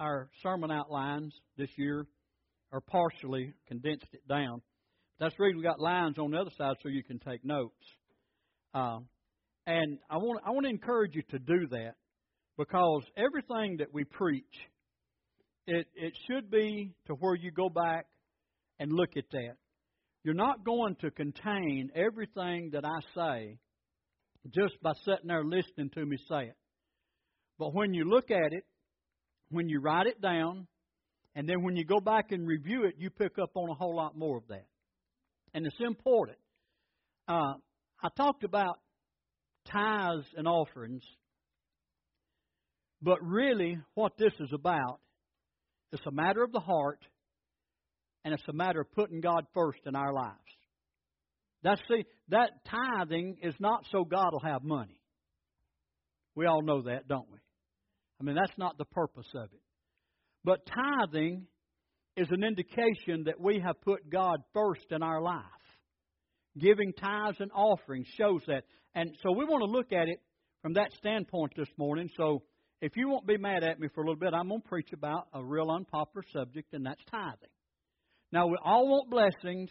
our sermon outlines this year are partially condensed it down. That's the reason we got lines on the other side so you can take notes. Uh, and I want I want to encourage you to do that because everything that we preach, it it should be to where you go back and look at that. You're not going to contain everything that I say just by sitting there listening to me say it. But when you look at it, when you write it down, and then when you go back and review it, you pick up on a whole lot more of that. And it's important. Uh, I talked about tithes and offerings, but really what this is about, it's a matter of the heart, and it's a matter of putting God first in our lives. That's see, that tithing is not so God will have money. We all know that, don't we? I mean, that's not the purpose of it. But tithing is an indication that we have put God first in our life. Giving tithes and offerings shows that. And so we want to look at it from that standpoint this morning. So if you won't be mad at me for a little bit, I'm going to preach about a real unpopular subject, and that's tithing. Now we all want blessings,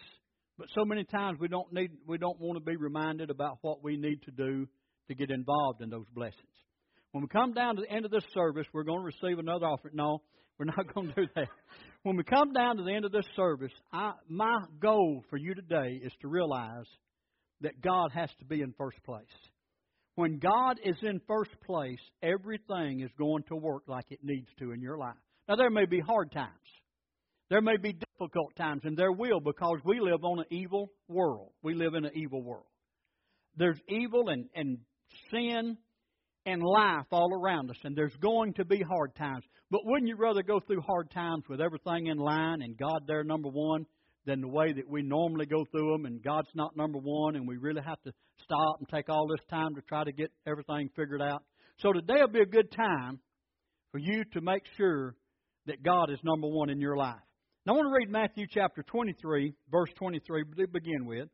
but so many times we don't need we don't want to be reminded about what we need to do to get involved in those blessings. When we come down to the end of this service, we're going to receive another offering. No, we're not going to do that. When we come down to the end of this service, I, my goal for you today is to realize that God has to be in first place. When God is in first place, everything is going to work like it needs to in your life. Now, there may be hard times. There may be difficult times, and there will because we live on an evil world. We live in an evil world. There's evil and, and sin and life all around us, and there's going to be hard times. But wouldn't you rather go through hard times with everything in line and God there number one than the way that we normally go through them and God's not number one and we really have to stop and take all this time to try to get everything figured out? So today will be a good time for you to make sure that God is number one in your life. Now I want to read Matthew chapter 23, verse 23 to begin with.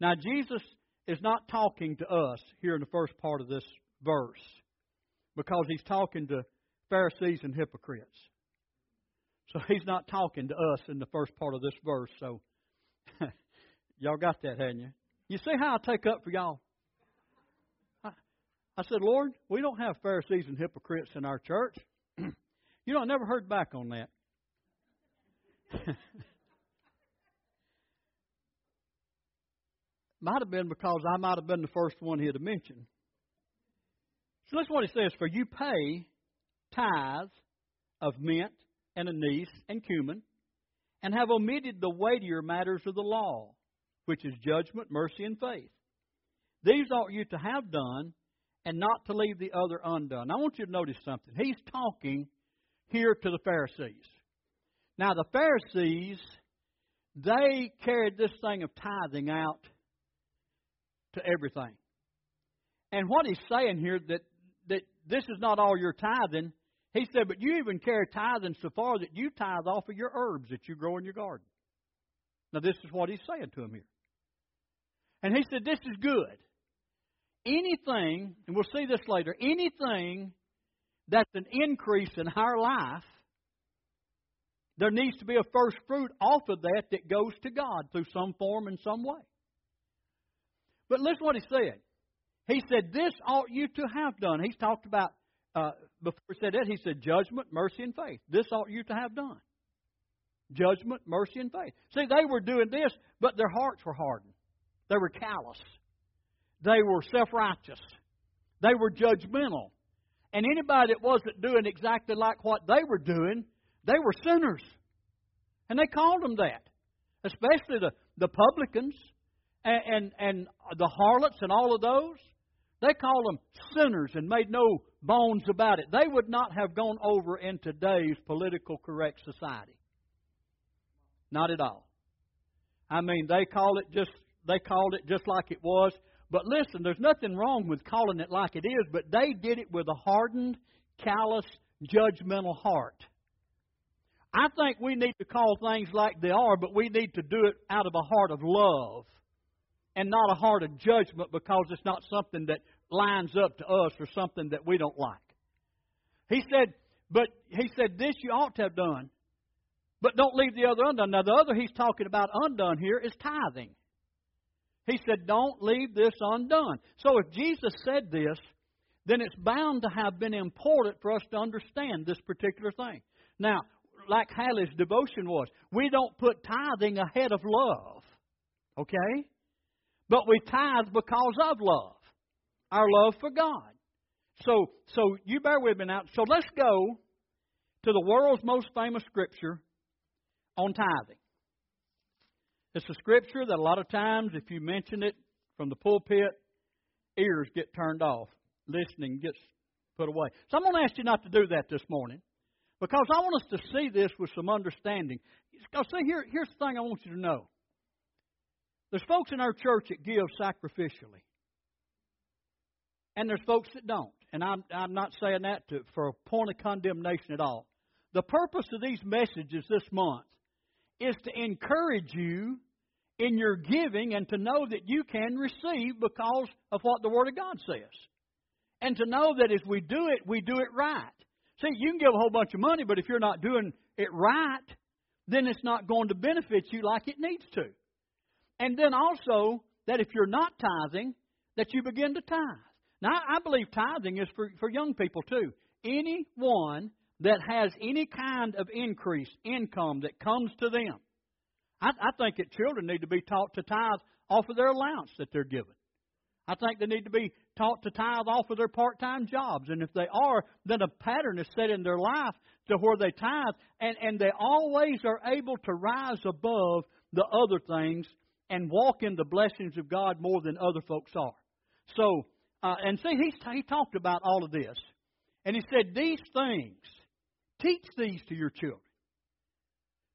Now Jesus is not talking to us here in the first part of this verse because he's talking to Pharisees and hypocrites. So he's not talking to us in the first part of this verse. So y'all got that, hadn't you? You see how I take up for y'all? I, I said, Lord, we don't have Pharisees and hypocrites in our church. you know, I never heard back on that. might have been because I might have been the first one he had mentioned. So listen what he says. For you pay tithes of mint and anise and cumin, and have omitted the weightier matters of the law, which is judgment, mercy, and faith. These ought you to have done, and not to leave the other undone. I want you to notice something. He's talking here to the Pharisees. Now, the Pharisees, they carried this thing of tithing out to everything. And what he's saying here that this is not all your tithing. He said, but you even carry tithing so far that you tithe off of your herbs that you grow in your garden. Now, this is what he's saying to him here. And he said, This is good. Anything, and we'll see this later, anything that's an increase in our life, there needs to be a first fruit off of that that goes to God through some form and some way. But listen what he said. He said, This ought you to have done. He's talked about, uh, before he said that, he said, Judgment, mercy, and faith. This ought you to have done. Judgment, mercy, and faith. See, they were doing this, but their hearts were hardened. They were callous. They were self righteous. They were judgmental. And anybody that wasn't doing exactly like what they were doing, they were sinners. And they called them that. Especially the, the publicans and, and, and the harlots and all of those. They called them sinners and made no bones about it. They would not have gone over in today's political correct society. Not at all. I mean, they call it just they called it just like it was. But listen, there's nothing wrong with calling it like it is, but they did it with a hardened, callous, judgmental heart. I think we need to call things like they are, but we need to do it out of a heart of love and not a heart of judgment because it's not something that lines up to us or something that we don't like. He said, but he said, This you ought to have done. But don't leave the other undone. Now, the other he's talking about undone here is tithing. He said, Don't leave this undone. So if Jesus said this, then it's bound to have been important for us to understand this particular thing. Now, like Hallie's devotion was, we don't put tithing ahead of love. Okay? But we tithe because of love. Our love for God. So so you bear with me now. So let's go to the world's most famous scripture on tithing. It's a scripture that a lot of times, if you mention it from the pulpit, ears get turned off, listening gets put away. So I'm going to ask you not to do that this morning because I want us to see this with some understanding. Because see, here, here's the thing I want you to know. There's folks in our church that give sacrificially, and there's folks that don't. And I'm, I'm not saying that to, for a point of condemnation at all. The purpose of these messages this month is to encourage you in your giving and to know that you can receive because of what the Word of God says. And to know that as we do it, we do it right. See, you can give a whole bunch of money, but if you're not doing it right, then it's not going to benefit you like it needs to. And then also, that if you're not tithing, that you begin to tithe. Now, I believe tithing is for, for young people too. Anyone that has any kind of increase, income that comes to them. I, I think that children need to be taught to tithe off of their allowance that they're given. I think they need to be taught to tithe off of their part time jobs. And if they are, then a pattern is set in their life to where they tithe, and, and they always are able to rise above the other things and walk in the blessings of God more than other folks are. So, uh, and see, he, he talked about all of this. And he said, These things Teach these to your children.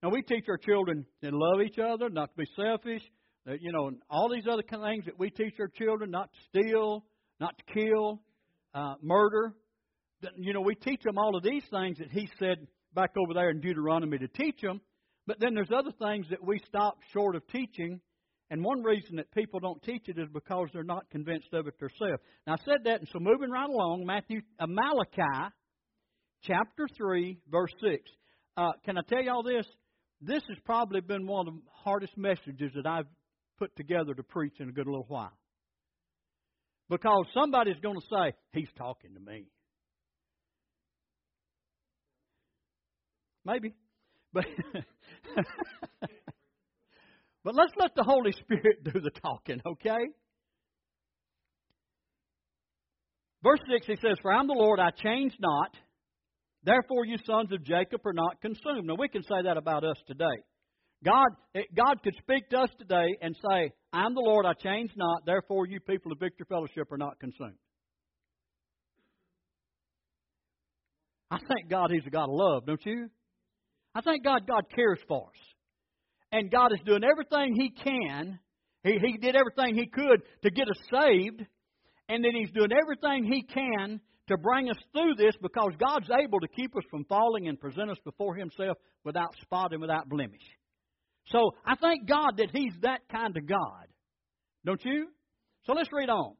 Now, we teach our children to love each other, not to be selfish, that, you know, all these other kind of things that we teach our children not to steal, not to kill, uh, murder. You know, we teach them all of these things that he said back over there in Deuteronomy to teach them. But then there's other things that we stop short of teaching. And one reason that people don't teach it is because they're not convinced of it themselves. Now, I said that, and so moving right along, Matthew, uh, Malachi chapter 3, verse 6. Uh, can I tell you all this? This has probably been one of the hardest messages that I've put together to preach in a good little while. Because somebody's going to say, He's talking to me. Maybe. But, but let's let the Holy Spirit do the talking, okay? Verse 6, he says, For I'm the Lord, I change not. Therefore, you sons of Jacob are not consumed. Now, we can say that about us today. God, eh, God could speak to us today and say, I'm the Lord, I change not. Therefore, you people of Victory Fellowship are not consumed. I thank God He's a God of love, don't you? I thank God God cares for us. And God is doing everything He can. He, he did everything He could to get us saved. And then He's doing everything He can to bring us through this because God's able to keep us from falling and present us before Himself without spot and without blemish. So I thank God that He's that kind of God. Don't you? So let's read on.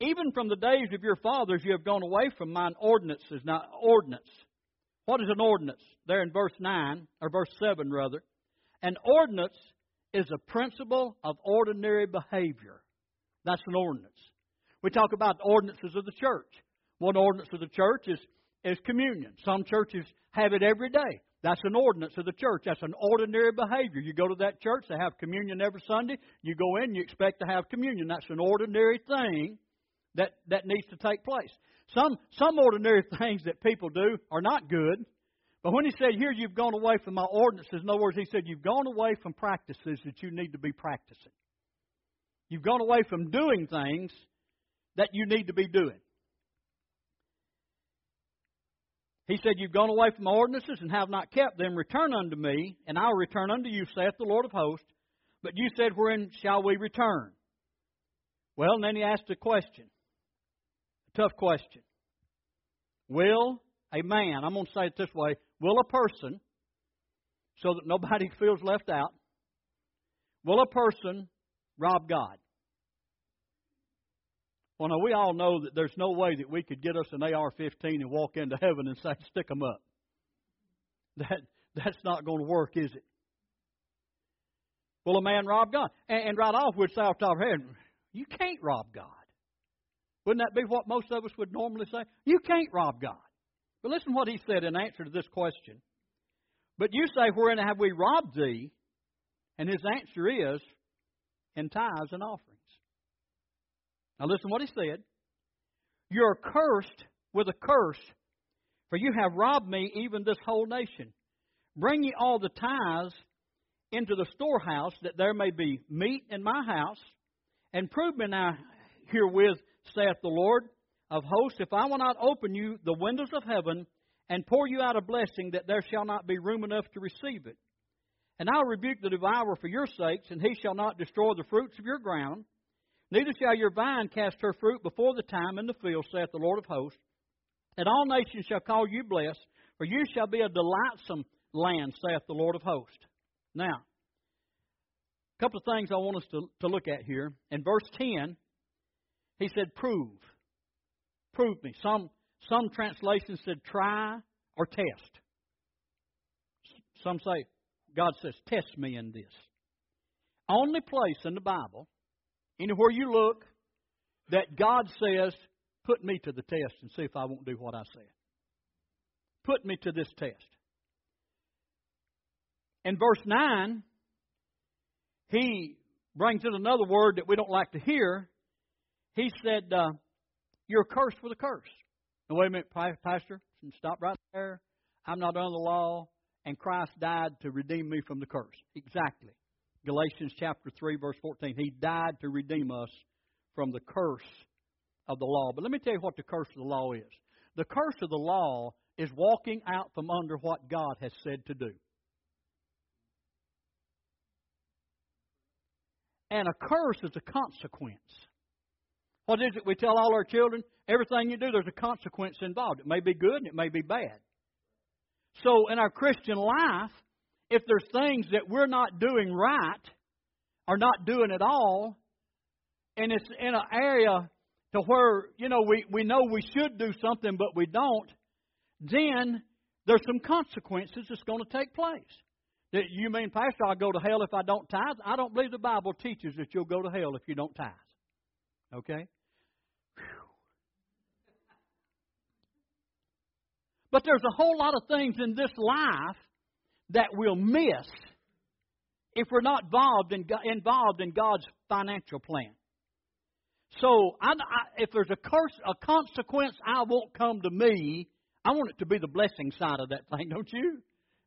Even from the days of your fathers, you have gone away from mine ordinances. Now, ordinance. What is an ordinance? There in verse 9, or verse 7, rather. An ordinance is a principle of ordinary behavior. That's an ordinance. We talk about ordinances of the church. One ordinance of the church is, is communion. Some churches have it every day. That's an ordinance of the church. That's an ordinary behavior. You go to that church, they have communion every Sunday. You go in, you expect to have communion. That's an ordinary thing that, that needs to take place. Some, some ordinary things that people do are not good. But when he said, Here you've gone away from my ordinances, in other words, he said, You've gone away from practices that you need to be practicing. You've gone away from doing things that you need to be doing. He said, You've gone away from my ordinances and have not kept them. Return unto me, and I'll return unto you, saith the Lord of hosts. But you said, Wherein shall we return? Well, and then he asked a question. A tough question. Will a man, I'm going to say it this way, will a person, so that nobody feels left out, will a person rob God? Well, now we all know that there's no way that we could get us an AR-15 and walk into heaven and say, "Stick 'em up." That that's not going to work, is it? Will a man rob God? And, and right off, we'd say off the top of our head, "You can't rob God." Wouldn't that be what most of us would normally say? You can't rob God. But listen what he said in answer to this question. But you say, Wherein have we robbed thee? And his answer is, In tithes and offerings. Now listen what he said. You're cursed with a curse, for you have robbed me, even this whole nation. Bring ye all the tithes into the storehouse, that there may be meat in my house, and prove me now herewith saith the Lord of hosts, if I will not open you the windows of heaven and pour you out a blessing, that there shall not be room enough to receive it. And I'll rebuke the devourer for your sakes, and he shall not destroy the fruits of your ground. Neither shall your vine cast her fruit before the time in the field, saith the Lord of hosts. And all nations shall call you blessed, for you shall be a delightsome land, saith the Lord of hosts. Now, a couple of things I want us to, to look at here. In verse 10, he said, prove. Prove me. Some, some translations said try or test. Some say, God says, test me in this. Only place in the Bible, anywhere you look, that God says, put me to the test and see if I won't do what I said. Put me to this test. In verse 9, he brings in another word that we don't like to hear he said, uh, You're cursed with a curse. Now, wait a minute, Pastor. Stop right there. I'm not under the law, and Christ died to redeem me from the curse. Exactly. Galatians chapter 3, verse 14. He died to redeem us from the curse of the law. But let me tell you what the curse of the law is. The curse of the law is walking out from under what God has said to do. And a curse is a consequence. What is it we tell all our children? Everything you do, there's a consequence involved. It may be good and it may be bad. So in our Christian life, if there's things that we're not doing right or not doing at all, and it's in an area to where, you know, we, we know we should do something but we don't, then there's some consequences that's going to take place. That you mean, Pastor, I'll go to hell if I don't tithe? I don't believe the Bible teaches that you'll go to hell if you don't tithe. Okay? But there's a whole lot of things in this life that we'll miss if we're not involved in, involved in God's financial plan. So, I, I, if there's a curse, a consequence, I won't come to me. I want it to be the blessing side of that thing, don't you?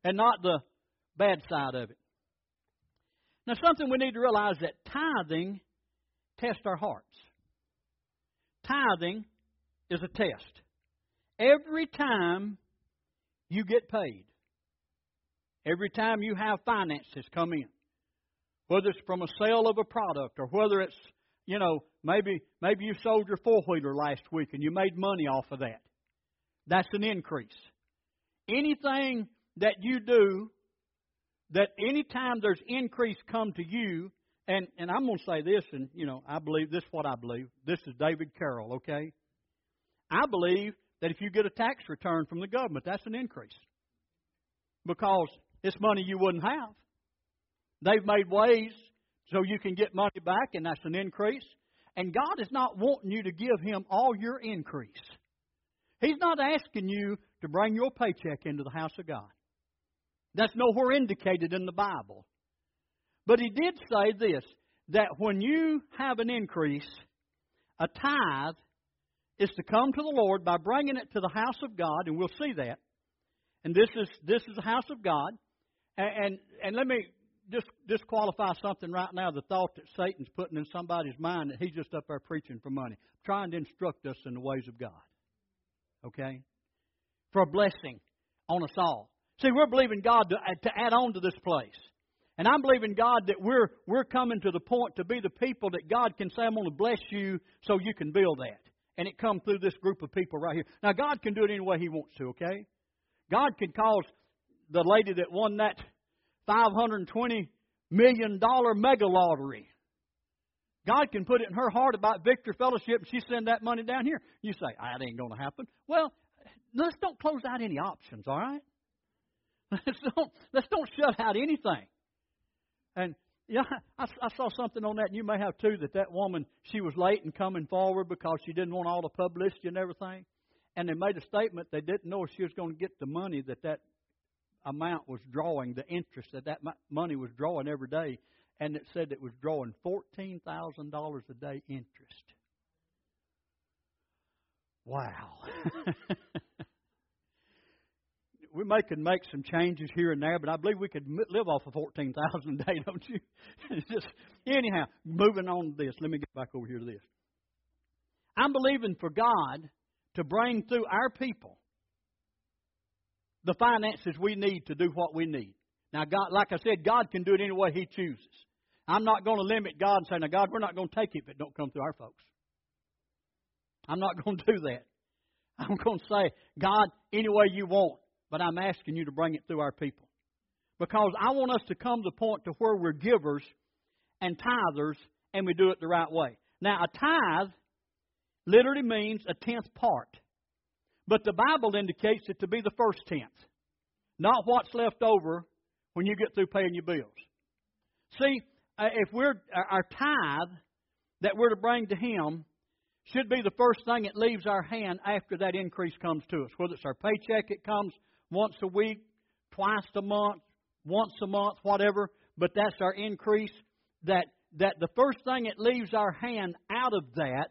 And not the bad side of it. Now, something we need to realize that tithing tests our hearts. Tithing is a test. Every time you get paid, every time you have finances come in, whether it's from a sale of a product or whether it's, you know, maybe maybe you sold your four wheeler last week and you made money off of that. That's an increase. Anything that you do that anytime there's increase come to you, and, and I'm going to say this, and, you know, I believe this is what I believe. This is David Carroll, okay? I believe that if you get a tax return from the government, that's an increase. Because it's money you wouldn't have. They've made ways so you can get money back, and that's an increase. And God is not wanting you to give Him all your increase. He's not asking you to bring your paycheck into the house of God. That's nowhere indicated in the Bible. But He did say this that when you have an increase, a tithe is to come to the Lord by bringing it to the house of God, and we'll see that. And this is this is the house of God. And and, and let me just disqualify something right now, the thought that Satan's putting in somebody's mind that he's just up there preaching for money, trying to instruct us in the ways of God. Okay? For a blessing on us all. See, we're believing God to, uh, to add on to this place. And I'm believing God that we're we're coming to the point to be the people that God can say, I'm going to bless you so you can build that and it come through this group of people right here. Now, God can do it any way He wants to, okay? God can cause the lady that won that $520 million mega lottery God can put it in her heart about Victory Fellowship, and she send that money down here. You say, ah, that ain't going to happen. Well, let's don't close out any options, all right? Let's don't let's don't shut out anything. And yeah, I, I saw something on that, and you may have too. That that woman she was late in coming forward because she didn't want all the publicity and everything. And they made a statement they didn't know if she was going to get the money that that amount was drawing, the interest that that money was drawing every day and it said it was drawing $14,000 a day interest. Wow. we may could make some changes here and there, but I believe we could live off of 14,000 a day, don't you? just anyhow, moving on to this. Let me get back over here to this. I'm believing for God to bring through our people the finances we need to do what we need. Now, God, like I said, God can do it any way He chooses. I'm not going to limit God and say, now, God, we're not going to take it if it don't come through our folks. I'm not going to do that. I'm going to say, God, any way you want, but I'm asking you to bring it through our people. Because I want us to come to the point to where we're givers and tithers and we do it the right way. Now, a tithe literally means a tenth part. But the Bible indicates it to be the first tenth, not what's left over when you get through paying your bills. See, uh, if we're our tithe that we're to bring to Him should be the first thing that leaves our hand after that increase comes to us. Whether it's our paycheck, it comes once a week, twice a month, once a month, whatever. But that's our increase. That that the first thing that leaves our hand out of that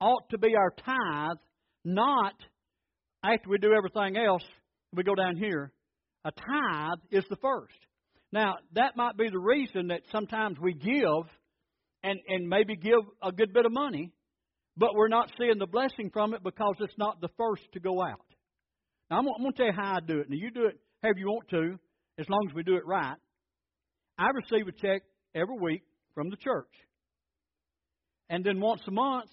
ought to be our tithe, not after we do everything else. We go down here. A tithe is the first. Now, that might be the reason that sometimes we give and, and maybe give a good bit of money, but we're not seeing the blessing from it because it's not the first to go out. Now, I'm, I'm going to tell you how I do it. Now, you do it however you want to, as long as we do it right. I receive a check every week from the church. And then once a month,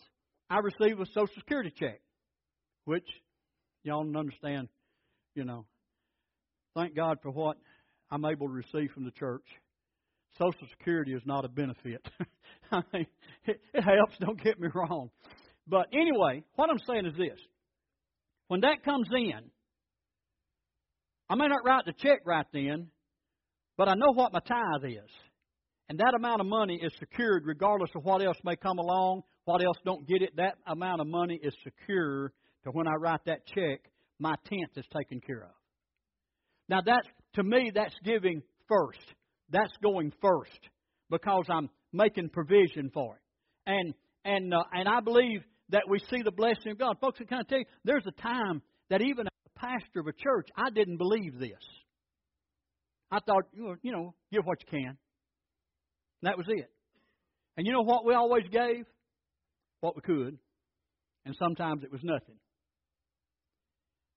I receive a Social Security check, which y'all don't understand, you know. Thank God for what I'm able to receive from the church. Social Security is not a benefit. I mean, it, it helps, don't get me wrong. But anyway, what I'm saying is this. When that comes in, I may not write the check right then, but I know what my tithe is. And that amount of money is secured regardless of what else may come along, what else don't get it. That amount of money is secure to when I write that check, my tenth is taken care of. Now that's to me that's giving first. That's going first because I'm making provision for it. And and uh, and I believe that we see the blessing of God. Folks, I kind of tell you, there's a time that even pastor of a church, I didn't believe this. I thought, you know, give what you can. that was it. And you know what we always gave? What we could. And sometimes it was nothing.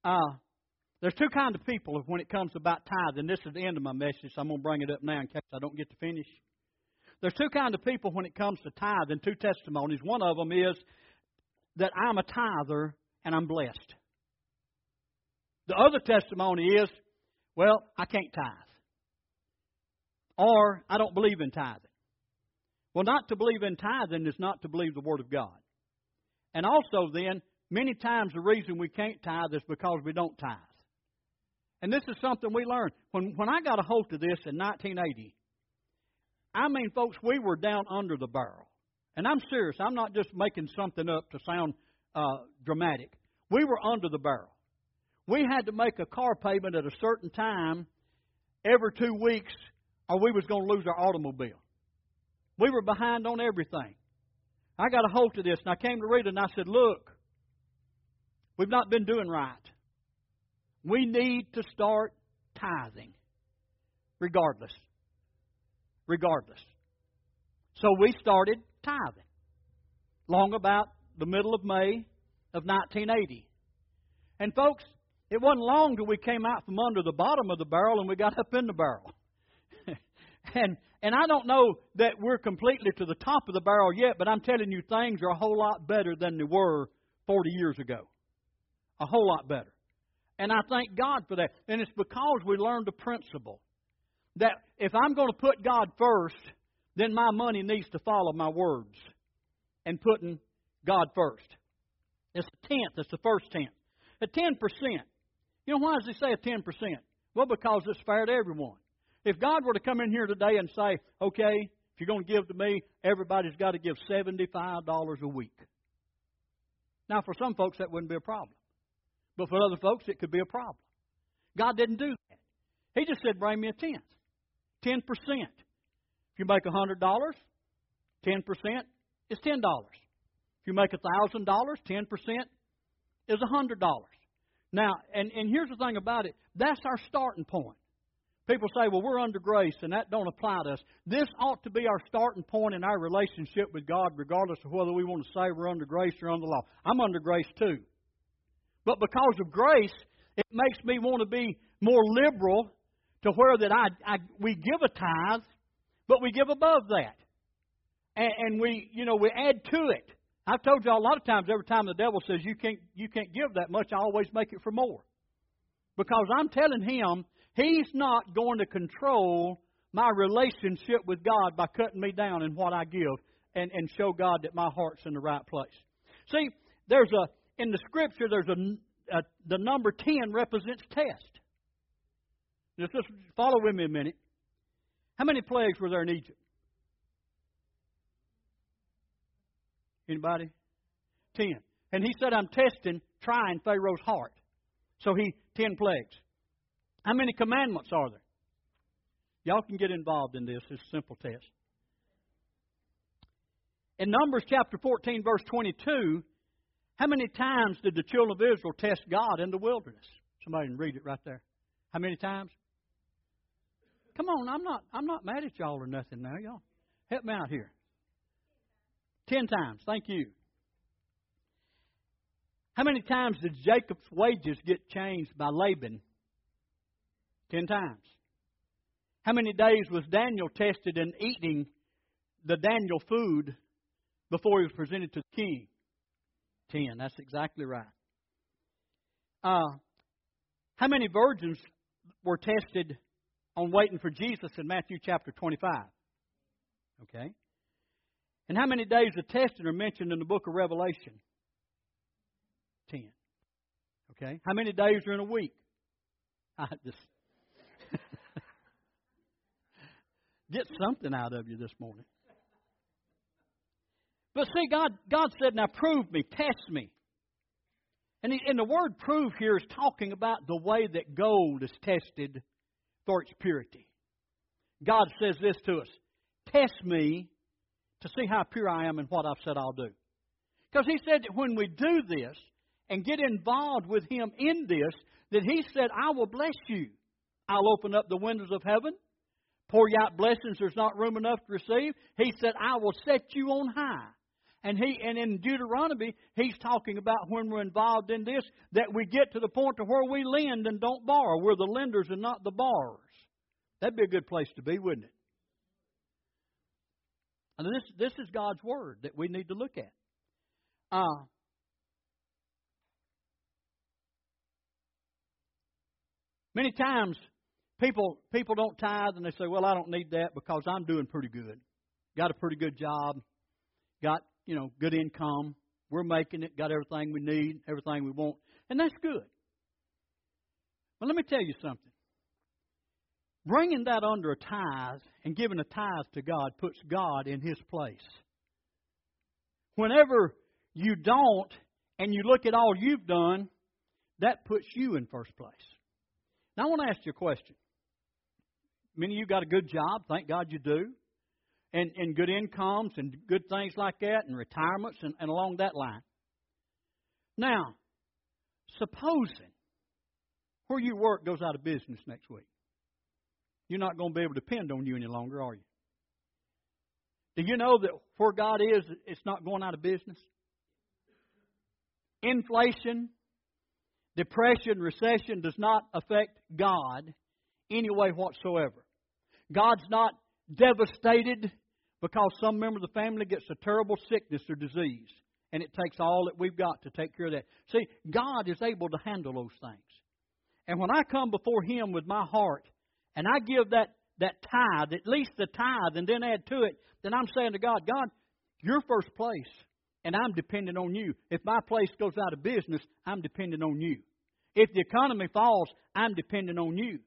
Uh, there's two kinds of people when it comes about tithing. This is the end of my message, so I'm going to bring it up now in case I don't get to finish. There's two kinds of people when it comes to tithing, two testimonies. One of them is that I'm a tither and I'm blessed. The other testimony is, well, I can't tithe. Or I don't believe in tithing. Well, not to believe in tithing is not to believe the Word of God. And also, then, many times the reason we can't tithe is because we don't tithe. And this is something we learned. When, when I got a hold of this in 1980, I mean, folks, we were down under the barrel. And I'm serious. I'm not just making something up to sound uh, dramatic. We were under the barrel. We had to make a car payment at a certain time every two weeks, or we was going to lose our automobile. We were behind on everything. I got a hold of this, and I came to read it, and I said, "Look, we've not been doing right. We need to start tithing, regardless. Regardless. So we started tithing long about the middle of May of 1980. And folks, it wasn't long till we came out from under the bottom of the barrel and we got up in the barrel. and and I don't know that we're completely to the top of the barrel yet, but I'm telling you things are a whole lot better than they were 40 years ago. A whole lot better. And I thank God for that. And it's because we learned a principle that if I'm going to put God first, then my money needs to follow my words and putting God first. It's a tenth. It's the first tenth. A ten percent. You know why does he say a ten percent? Well, because it's fair to everyone. If God were to come in here today and say, "Okay, if you're going to give to me, everybody's got to give seventy-five dollars a week," now for some folks that wouldn't be a problem, but for other folks it could be a problem. God didn't do that. He just said, "Bring me a tenth, ten percent." If you make a hundred dollars, ten percent is ten dollars. If you make a thousand dollars, ten percent is a hundred dollars. Now, and, and here's the thing about it, that's our starting point. People say, well, we're under grace, and that don't apply to us. This ought to be our starting point in our relationship with God, regardless of whether we want to say we're under grace or under law. I'm under grace too. But because of grace, it makes me want to be more liberal to where that I, I we give a tithe, but we give above that. And, and we, you know, we add to it. I've told you a lot of times, every time the devil says you can't, you can't give that much, I always make it for more. Because I'm telling him he's not going to control my relationship with God by cutting me down in what I give and, and show God that my heart's in the right place. See, there's a in the scripture there's a, a the number ten represents test. Just, just follow with me a minute. How many plagues were there in Egypt? Anybody? Ten. And he said, I'm testing, trying Pharaoh's heart. So he, ten plagues. How many commandments are there? Y'all can get involved in this. It's a simple test. In Numbers chapter 14, verse 22, how many times did the children of Israel test God in the wilderness? Somebody can read it right there. How many times? Come on, I'm not I'm not mad at y'all or nothing now, y'all. Help me out here. Ten times. Thank you. How many times did Jacob's wages get changed by Laban? Ten times. How many days was Daniel tested in eating the Daniel food before he was presented to the king? Ten. That's exactly right. Uh, how many virgins were tested on waiting for Jesus in Matthew chapter 25? Okay. And how many days of testing are mentioned in the book of Revelation? Ten. Okay? How many days are in a week? I just get something out of you this morning. But see, God, God said, "Now prove me, test me." And, he, and the word "prove" here is talking about the way that gold is tested for its purity. God says this to us: "Test me to see how pure I am and what I've said I'll do. Because he said that when we do this and get involved with him in this, that he said, I will bless you. I'll open up the windows of heaven, pour you out blessings there's not room enough to receive. He said, I will set you on high. And he and in Deuteronomy, he's talking about when we're involved in this, that we get to the point to where we lend and don't borrow. We're the lenders and not the borrowers. That'd be a good place to be, wouldn't it? And this, this is God's Word that we need to look at. Uh, many times people people don't tithe and they say, Well, I don't need that because I'm doing pretty good. Got a pretty good job, got, you know, good income, we're making it, got everything we need, everything we want. And that's good. But let me tell you something. Bringing that under a tithe and giving a tithe to God puts God in His place. Whenever you don't and you look at all you've done, that puts you in first place. Now, I want to ask you a question. Many of you got a good job, thank God you do, and, and good incomes and good things like that, and retirements and, and along that line. Now, supposing where you work goes out of business next week you're not going to be able to depend on you any longer, are you? Do you know that where God is, it's not going out of business? Inflation, depression, recession does not affect God any way whatsoever. God's not devastated because some member of the family gets a terrible sickness or disease, and it takes all that we've got to take care of that. See, God is able to handle those things. And when I come before Him with my heart and I give that that tithe, at least the tithe, and then add to it, then I'm saying to God, God, you're first place, and I'm dependent on you. If my place goes out of business, I'm dependent on you. If the economy falls, I'm dependent on you.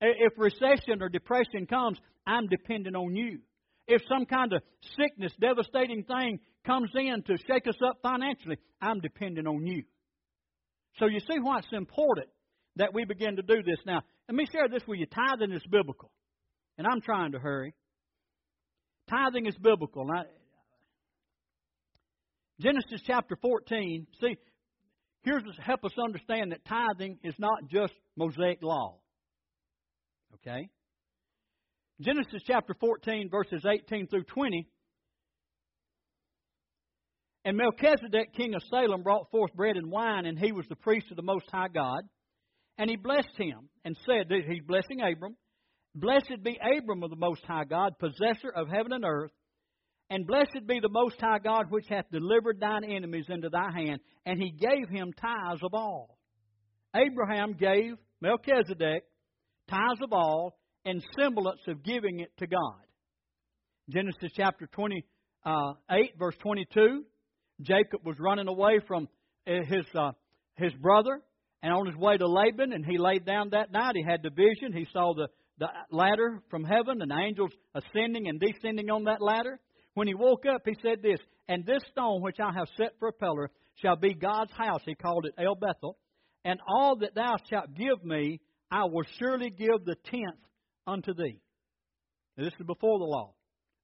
If recession or depression comes, I'm dependent on you. If some kind of sickness, devastating thing comes in to shake us up financially, I'm dependent on you. So you see why it's important that we begin to do this. Now, let me share this with you. Tithing is biblical. And I'm trying to hurry. Tithing is biblical. Genesis chapter 14. See, here's to help us understand that tithing is not just Mosaic law. Okay? Genesis chapter 14, verses 18 through 20. And Melchizedek, king of Salem, brought forth bread and wine, and he was the priest of the Most High God. And he blessed him and said, He's blessing Abram. Blessed be Abram of the Most High God, possessor of heaven and earth. And blessed be the Most High God, which hath delivered thine enemies into thy hand. And he gave him tithes of all. Abraham gave Melchizedek tithes of all and semblance of giving it to God. Genesis chapter 28, uh, verse 22. Jacob was running away from uh, his, uh, his brother and on his way to Laban, and he laid down that night. He had the vision. He saw the, the ladder from heaven and angels ascending and descending on that ladder. When he woke up, he said this, And this stone which I have set for a pillar shall be God's house. He called it El Bethel. And all that thou shalt give me, I will surely give the tenth unto thee. Now, this is before the law.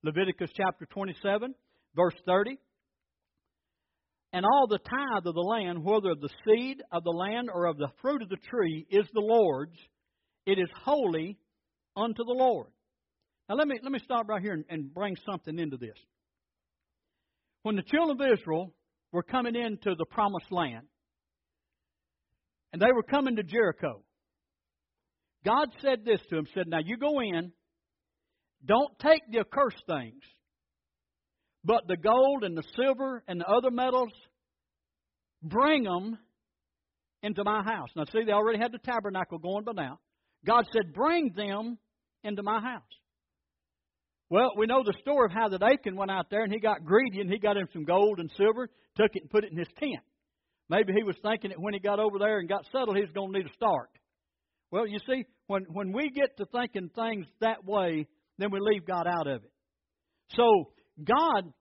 Leviticus chapter 27, verse 30. And all the tithe of the land, whether of the seed of the land or of the fruit of the tree, is the Lord's. It is holy unto the Lord. Now let me let me stop right here and, and bring something into this. When the children of Israel were coming into the promised land, and they were coming to Jericho, God said this to them, said, Now you go in, don't take the accursed things, but the gold and the silver and the other metals, bring them into my house. Now see, they already had the tabernacle going by now. God said, Bring them into my house. Well, we know the story of how that Achan went out there and he got greedy and he got him some gold and silver, took it and put it in his tent. Maybe he was thinking that when he got over there and got settled, he was going to need a start. Well, you see, when, when we get to thinking things that way, then we leave God out of it. So, God,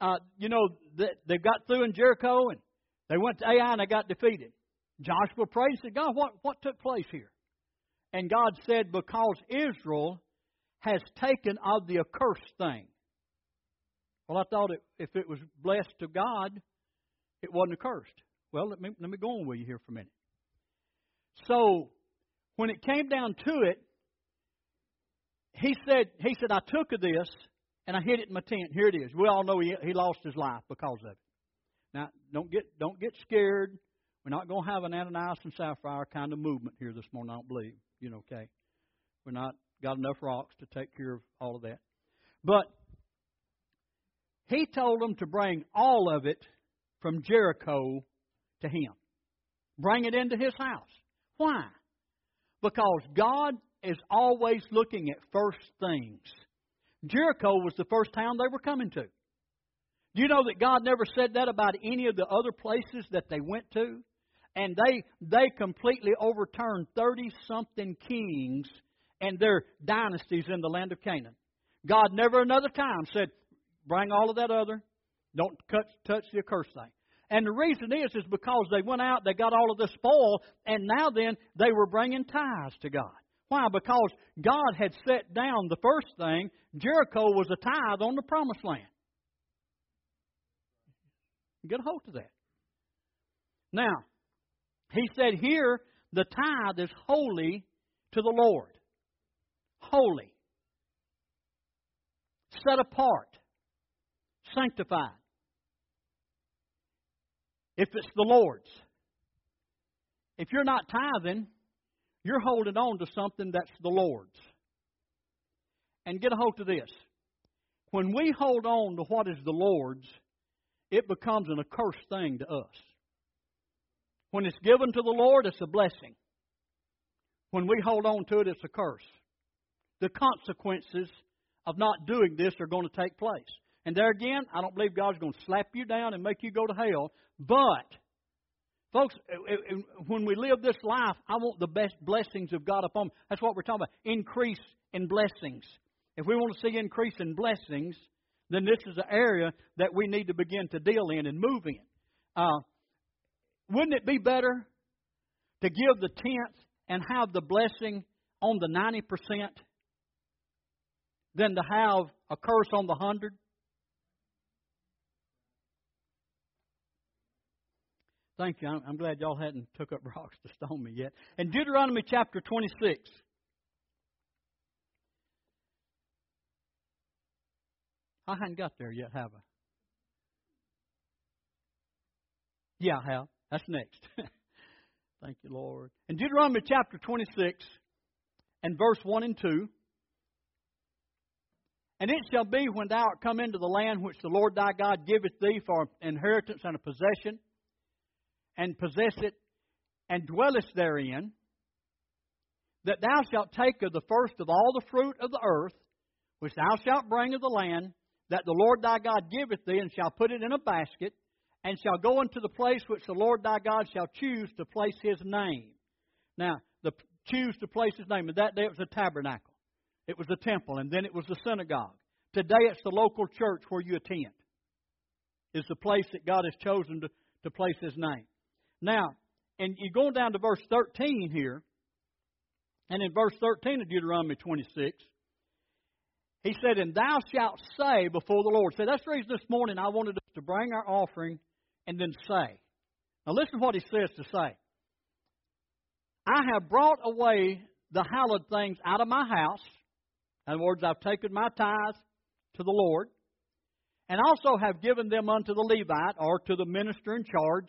uh, you know, they, they got through in Jericho and they went to Ai and they got defeated. Joshua prayed and said, God, what, what took place here? And God said, Because Israel has taken of the accursed thing. Well, I thought it, if it was blessed to God, it wasn't accursed. Well, let me, let me go on with you here for a minute. So, when it came down to it, he said, he said, I took of this and I hid it in my tent. Here it is. We all know he, he lost his life because of it. Now, don't get don't get scared. We're not going to have an Ananias and Sapphira kind of movement here this morning. I don't believe. You know, okay. We're not got enough rocks to take care of all of that. But he told them to bring all of it from Jericho to him. Bring it into his house. Why? Because God is always looking at first things. Jericho was the first town they were coming to. Do you know that God never said that about any of the other places that they went to? And they they completely overturned 30 something kings and their dynasties in the land of Canaan. God never another time said, bring all of that other, don't touch, touch the accursed thing. And the reason is, is because they went out, they got all of the spoil, and now then they were bringing tithes to God. Why? Because God had set down the first thing. Jericho was a tithe on the promised land. Get a hold of that. Now, he said here, the tithe is holy to the Lord. Holy. Set apart. Sanctified if it's the Lord's. If you're not tithing, you're holding on to something that's the Lord's. And get a hold of this. When we hold on to what is the Lord's, it becomes an accursed thing to us. When it's given to the Lord, it's a blessing. When we hold on to it, it's a curse. the consequences of not doing this are going to take place. And there again, I don't believe God's going to slap you down and make you go to hell. But, folks, eh, eh, eh, when we live this life, I want the best blessings of God upon me. That's what we're talking about. Increase in blessings. If we want to see increase in blessings, then this is an area that we need to begin to deal in and move in. Uh, wouldn't it be better to give the tenth and have the blessing on the 90% than to have a curse on the 100? Thank you. I'm glad y'all hadn't took up rocks to stone me yet. In Deuteronomy chapter 26, I hadn't got there yet, have I? Yeah, I have. That's next. Thank you, Lord. In Deuteronomy chapter 26 and verse 1 and 2, and it shall be when thou art come into the land which the Lord thy God giveth thee for inheritance and a possession, and possess it, and dwellest therein, that thou shalt take of the first of all the fruit of the earth, which thou shalt bring of the land, that the Lord thy God giveth thee, and shall put it in a basket, and shall go unto the place which the Lord thy God shall choose to place his name. Now, the choose to place his name. And that day it was a tabernacle. It was a temple, and then it was the synagogue. Today it's the local church where you attend. Is the place that God has chosen to, to place his name. Now, and you're going down to verse 13 here, and in verse 13 of Deuteronomy 26, he said, And thou shalt say before the Lord. So that's the reason this morning I wanted us to bring our offering and then say. Now listen to what he says to say. I have brought away the hallowed things out of my house. In other words, I've taken my tithes to the Lord, and also have given them unto the Levite or to the minister in charge,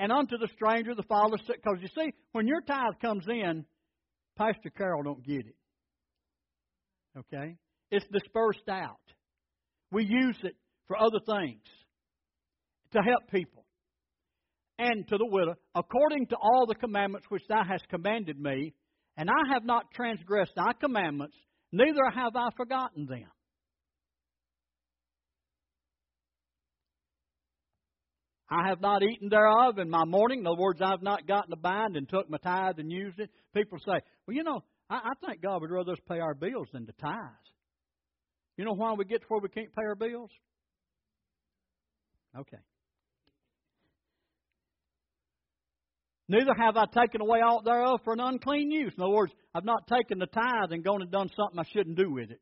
and unto the stranger, the fatherless. Because you see, when your tithe comes in, Pastor Carol don't get it. Okay? It's dispersed out. We use it for other things to help people. And to the widow, according to all the commandments which thou hast commanded me, and I have not transgressed thy commandments, neither have I forgotten them. I have not eaten thereof in my mourning. In other words, I have not gotten a bind and took my tithe and used it. People say, well, you know, I, I think God would rather us pay our bills than the tithes. You know why we get to where we can't pay our bills? Okay. Neither have I taken away aught thereof for an unclean use. In other words, I've not taken the tithe and gone and done something I shouldn't do with it.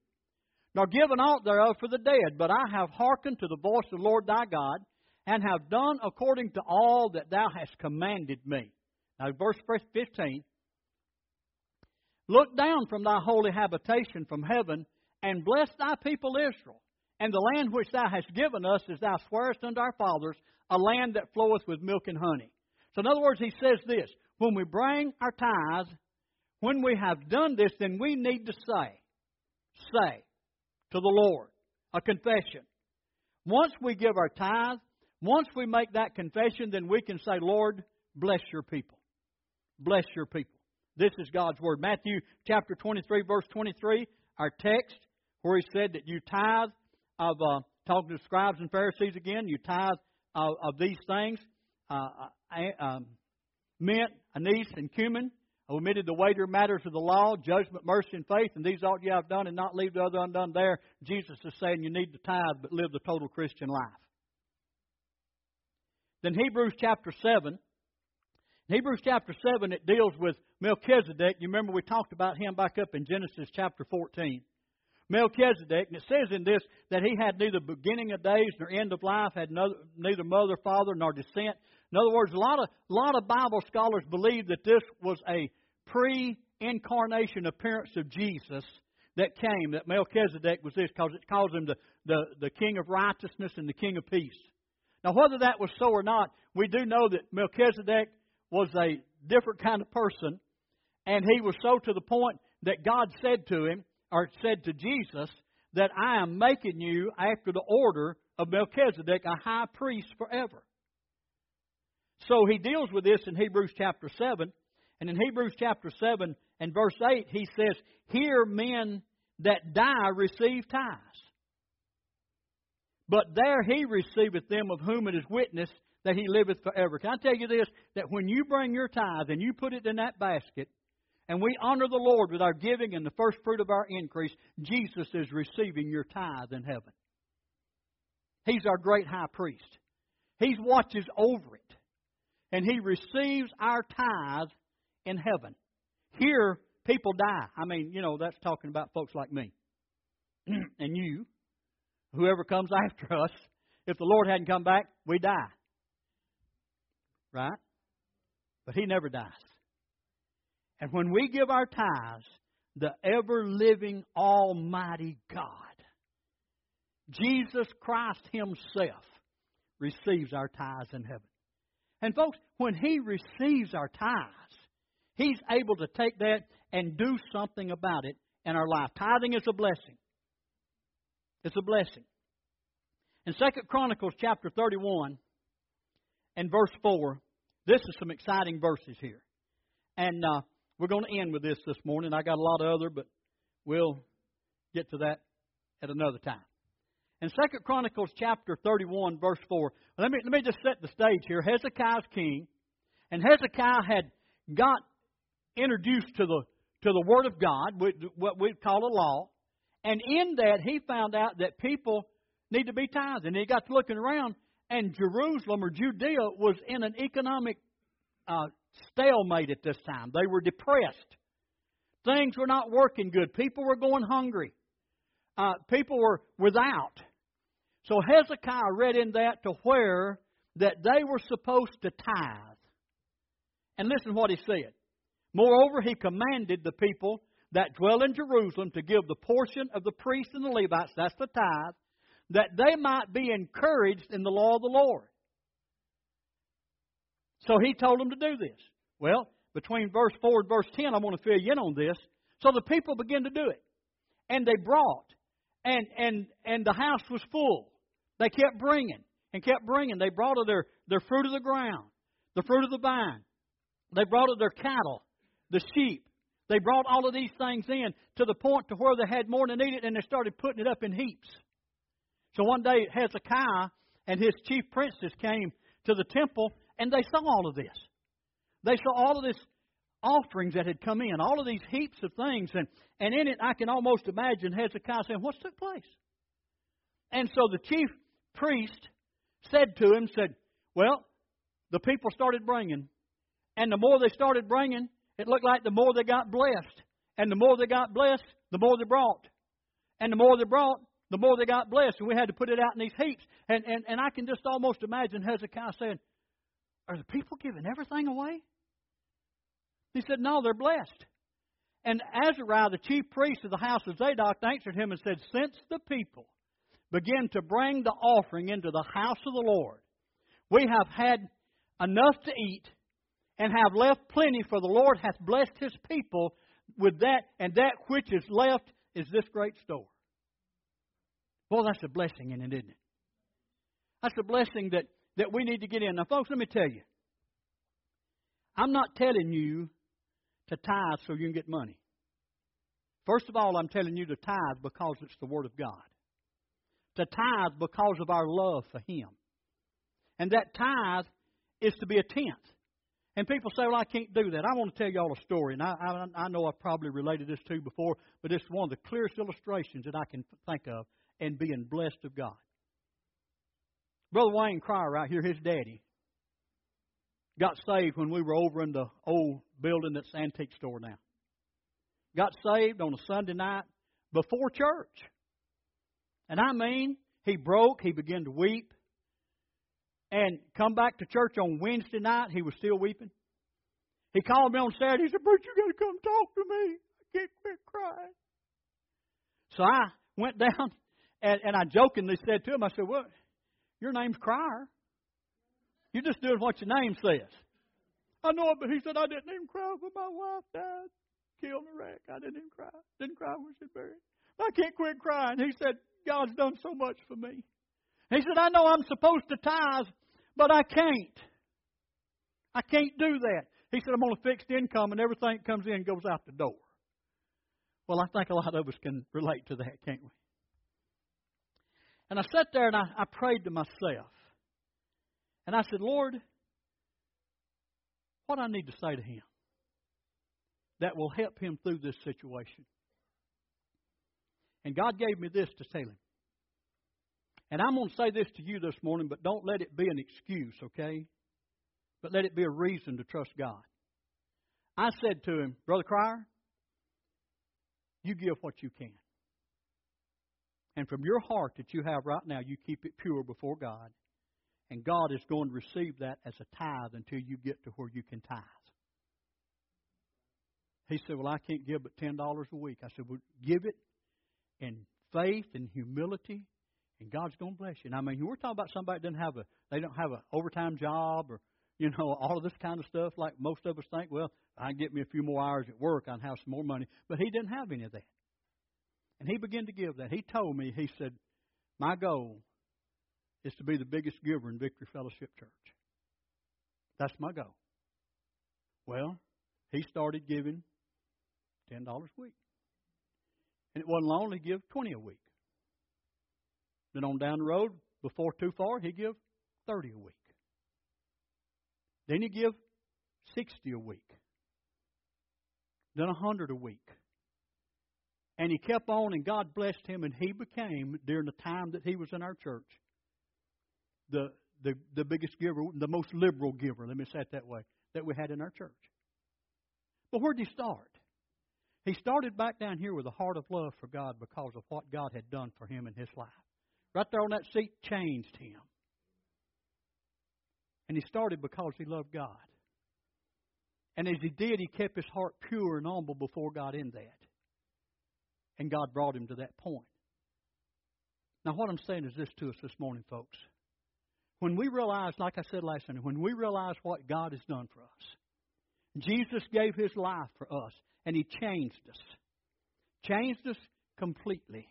Nor given aught thereof for the dead, but I have hearkened to the voice of the Lord thy God, and have done according to all that thou hast commanded me. Now, verse 15. Look down from thy holy habitation from heaven, and bless thy people Israel, and the land which thou hast given us, as thou swearest unto our fathers, a land that floweth with milk and honey. So, in other words, he says this when we bring our tithes, when we have done this, then we need to say, say to the Lord, a confession. Once we give our tithe, once we make that confession, then we can say, Lord, bless your people. Bless your people. This is God's Word. Matthew chapter 23, verse 23, our text, where he said that you tithe of, uh, talking to scribes and Pharisees again, you tithe of, of these things, uh, uh, um, mint, anise, and cumin, omitted the weightier matters of the law, judgment, mercy, and faith, and these ought you have done and not leave the other undone there. Jesus is saying you need to tithe, but live the total Christian life. Then Hebrews chapter 7. In Hebrews chapter 7, it deals with Melchizedek. You remember we talked about him back up in Genesis chapter 14. Melchizedek, and it says in this that he had neither beginning of days nor end of life, had no, neither mother, father, nor descent. In other words, a lot of lot of Bible scholars believe that this was a pre-incarnation appearance of Jesus that came, that Melchizedek was this, because it calls him the, the, the king of righteousness and the king of peace. Now, whether that was so or not, we do know that Melchizedek was a different kind of person, and he was so to the point that God said to him, or said to Jesus, that I am making you after the order of Melchizedek a high priest forever. So he deals with this in Hebrews chapter 7. And in Hebrews chapter 7 and verse 8, he says, Here men that die receive tithes. But there he receiveth them of whom it is witnessed that he liveth forever. Can I tell you this? That when you bring your tithe and you put it in that basket, and we honor the Lord with our giving and the first fruit of our increase, Jesus is receiving your tithe in heaven. He's our great high priest. He watches over it. And he receives our tithe in heaven. Here, people die. I mean, you know, that's talking about folks like me and you, whoever comes after us. If the Lord hadn't come back, we die. Right? But he never dies. And when we give our tithes, the ever living Almighty God, Jesus Christ Himself, receives our tithes in heaven. And folks, when He receives our tithes, He's able to take that and do something about it in our life. Tithing is a blessing. It's a blessing. In Second Chronicles chapter 31 and verse 4, this is some exciting verses here. And uh, we're going to end with this this morning. I got a lot of other, but we'll get to that at another time. In Second Chronicles chapter 31, verse 4, let me, let me just set the stage here. Hezekiah's king, and Hezekiah had got introduced to the, to the Word of God, what we call a law, and in that he found out that people need to be tithing. And he got to looking around, and Jerusalem or Judea was in an economic uh, stalemate at this time. They were depressed. Things were not working good. People were going hungry. Uh, people were without. So Hezekiah read in that to where that they were supposed to tithe. And listen what he said. Moreover, he commanded the people that dwell in Jerusalem to give the portion of the priests and the Levites, that's the tithe, that they might be encouraged in the law of the Lord. So he told them to do this. Well, between verse 4 and verse 10, I want to fill you in on this. So the people began to do it. And they brought. And, and, and the house was full. They kept bringing and kept bringing. They brought of their, their fruit of the ground, the fruit of the vine. They brought of their cattle, the sheep. They brought all of these things in to the point to where they had more than needed, and they started putting it up in heaps. So one day Hezekiah and his chief princes came to the temple, and they saw all of this. They saw all of this offerings that had come in, all of these heaps of things, and, and in it I can almost imagine Hezekiah saying, What's took place? And so the chief priest said to him, said, Well, the people started bringing. And the more they started bringing, it looked like the more they got blessed. And the more they got blessed, the more they brought. And the more they brought, the more they got blessed. And we had to put it out in these heaps. And, and, and I can just almost imagine Hezekiah saying, Are the people giving everything away? He said, No, they're blessed. And Azariah, the chief priest of the house of Zadok, answered him and said, Since the people begin to bring the offering into the house of the Lord, we have had enough to eat and have left plenty, for the Lord hath blessed his people with that, and that which is left is this great store. Well, that's a blessing in it, isn't it? That's a blessing that, that we need to get in. Now, folks, let me tell you. I'm not telling you to tithe so you can get money. First of all, I'm telling you to tithe because it's the Word of God. To tithe because of our love for Him. And that tithe is to be a tenth. And people say, well, I can't do that. I want to tell you all a story. And I, I, I know I've probably related this to before, but it's one of the clearest illustrations that I can think of in being blessed of God. Brother Wayne Cryer right here, his daddy, got saved when we were over in the old building that's antique store now. Got saved on a Sunday night before church. And I mean, he broke, he began to weep. And come back to church on Wednesday night, he was still weeping. He called me on Saturday. He said, Bruce, you got to come talk to me. I can't quit crying. So I went down and, and I jokingly said to him, I said, Well, your name's Crier. You're just doing what your name says. I know it, but he said, I didn't even cry when my wife died, killed in a wreck. I didn't even cry. Didn't cry when she buried. I can't quit crying. He said, God's done so much for me. He said, I know I'm supposed to tithe, but I can't. I can't do that. He said, I'm on a fixed income and everything that comes in goes out the door. Well, I think a lot of us can relate to that, can't we? And I sat there and I, I prayed to myself. And I said, Lord, what do I need to say to him that will help him through this situation? And God gave me this to tell him. And I'm going to say this to you this morning, but don't let it be an excuse, okay? But let it be a reason to trust God. I said to him, Brother Crier, you give what you can. And from your heart that you have right now, you keep it pure before God. And God is going to receive that as a tithe until you get to where you can tithe. He said, Well, I can't give but $10 a week. I said, Well, give it in faith and humility, and God's going to bless you. And I mean, we're talking about somebody that doesn't have a, they don't have an overtime job or, you know, all of this kind of stuff like most of us think, well, I can get me a few more hours at work, I'll have some more money. But he didn't have any of that. And he began to give that. He told me, he said, My goal is to be the biggest giver in Victory Fellowship Church. That's my goal. Well, he started giving $10 a week. And it wasn't long, he give 20 a week. Then on down the road, before too far, he give 30 a week. Then he give 60 a week. Then 100 a week. And he kept on, and God blessed him, and he became, during the time that he was in our church, the, the, the biggest giver, the most liberal giver, let me say it that way, that we had in our church. But where did he start? He started back down here with a heart of love for God because of what God had done for him in his life. Right there on that seat changed him. And he started because he loved God. And as he did, he kept his heart pure and humble before God in that. And God brought him to that point. Now, what I'm saying is this to us this morning, folks. When we realize, like I said last Sunday, when we realize what God has done for us, Jesus gave his life for us, and he changed us. Changed us completely.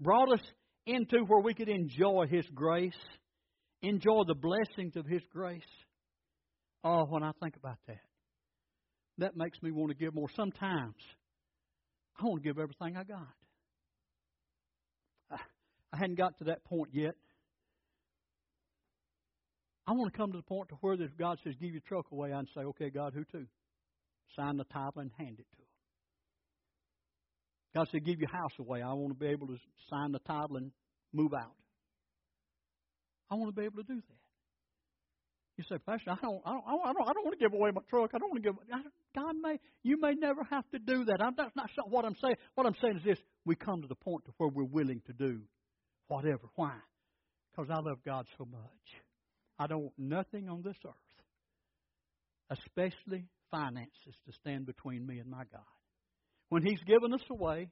Brought us into where we could enjoy his grace, enjoy the blessings of his grace. Oh, when I think about that, that makes me want to give more. Sometimes I want to give everything I got. I, I hadn't got to that point yet. I want to come to the point to where if God says, give your truck away, I'd say, okay, God, who to? Sign the title and hand it to. God said, give your house away. I want to be able to sign the title and move out. I want to be able to do that. You say, Pastor, I don't, I don't, I don't, I don't want to give away my truck. I don't want to give. God may, you may never have to do that. I'm, that's not what I'm saying. What I'm saying is this: we come to the point to where we're willing to do whatever. Why? Because I love God so much. I don't want nothing on this earth, especially finances, to stand between me and my God. When He's given us away,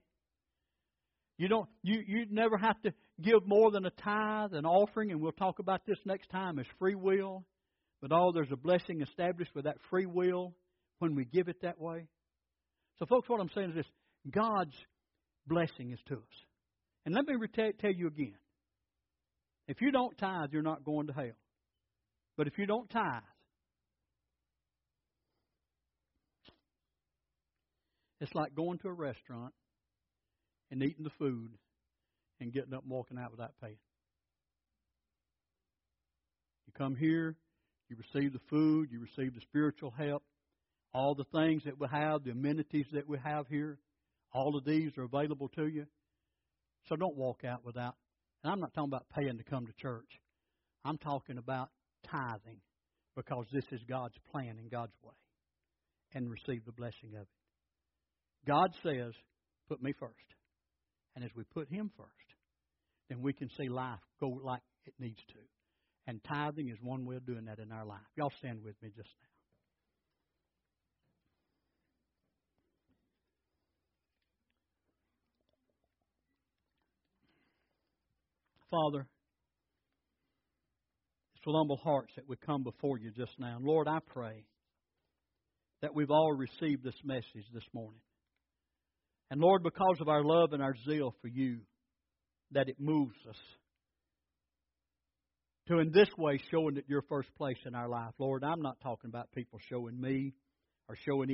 you don't you you never have to give more than a tithe, an offering, and we'll talk about this next time as free will. But oh, there's a blessing established with that free will when we give it that way. So, folks, what I'm saying is this God's blessing is to us. And let me tell you again if you don't tithe, you're not going to hell. But if you don't tithe, it's like going to a restaurant and eating the food and getting up and walking out without paying. You come here, you receive the food, you receive the spiritual help, all the things that we have, the amenities that we have here, all of these are available to you. So don't walk out without. And I'm not talking about paying to come to church. I'm talking about tithing because this is God's plan and God's way and receive the blessing of it. God says, put me first. And as we put Him first, then we can see life go like it needs to. And tithing is one way of doing that in our life. Y'all stand with me just now. Father, it's with humble hearts that we come before you just now. Lord, I pray that we've all received this message this morning. And Lord, because of our love and our zeal for you, that it moves us to in this way showing that you're first place in our life. Lord, I'm not talking about people showing me or showing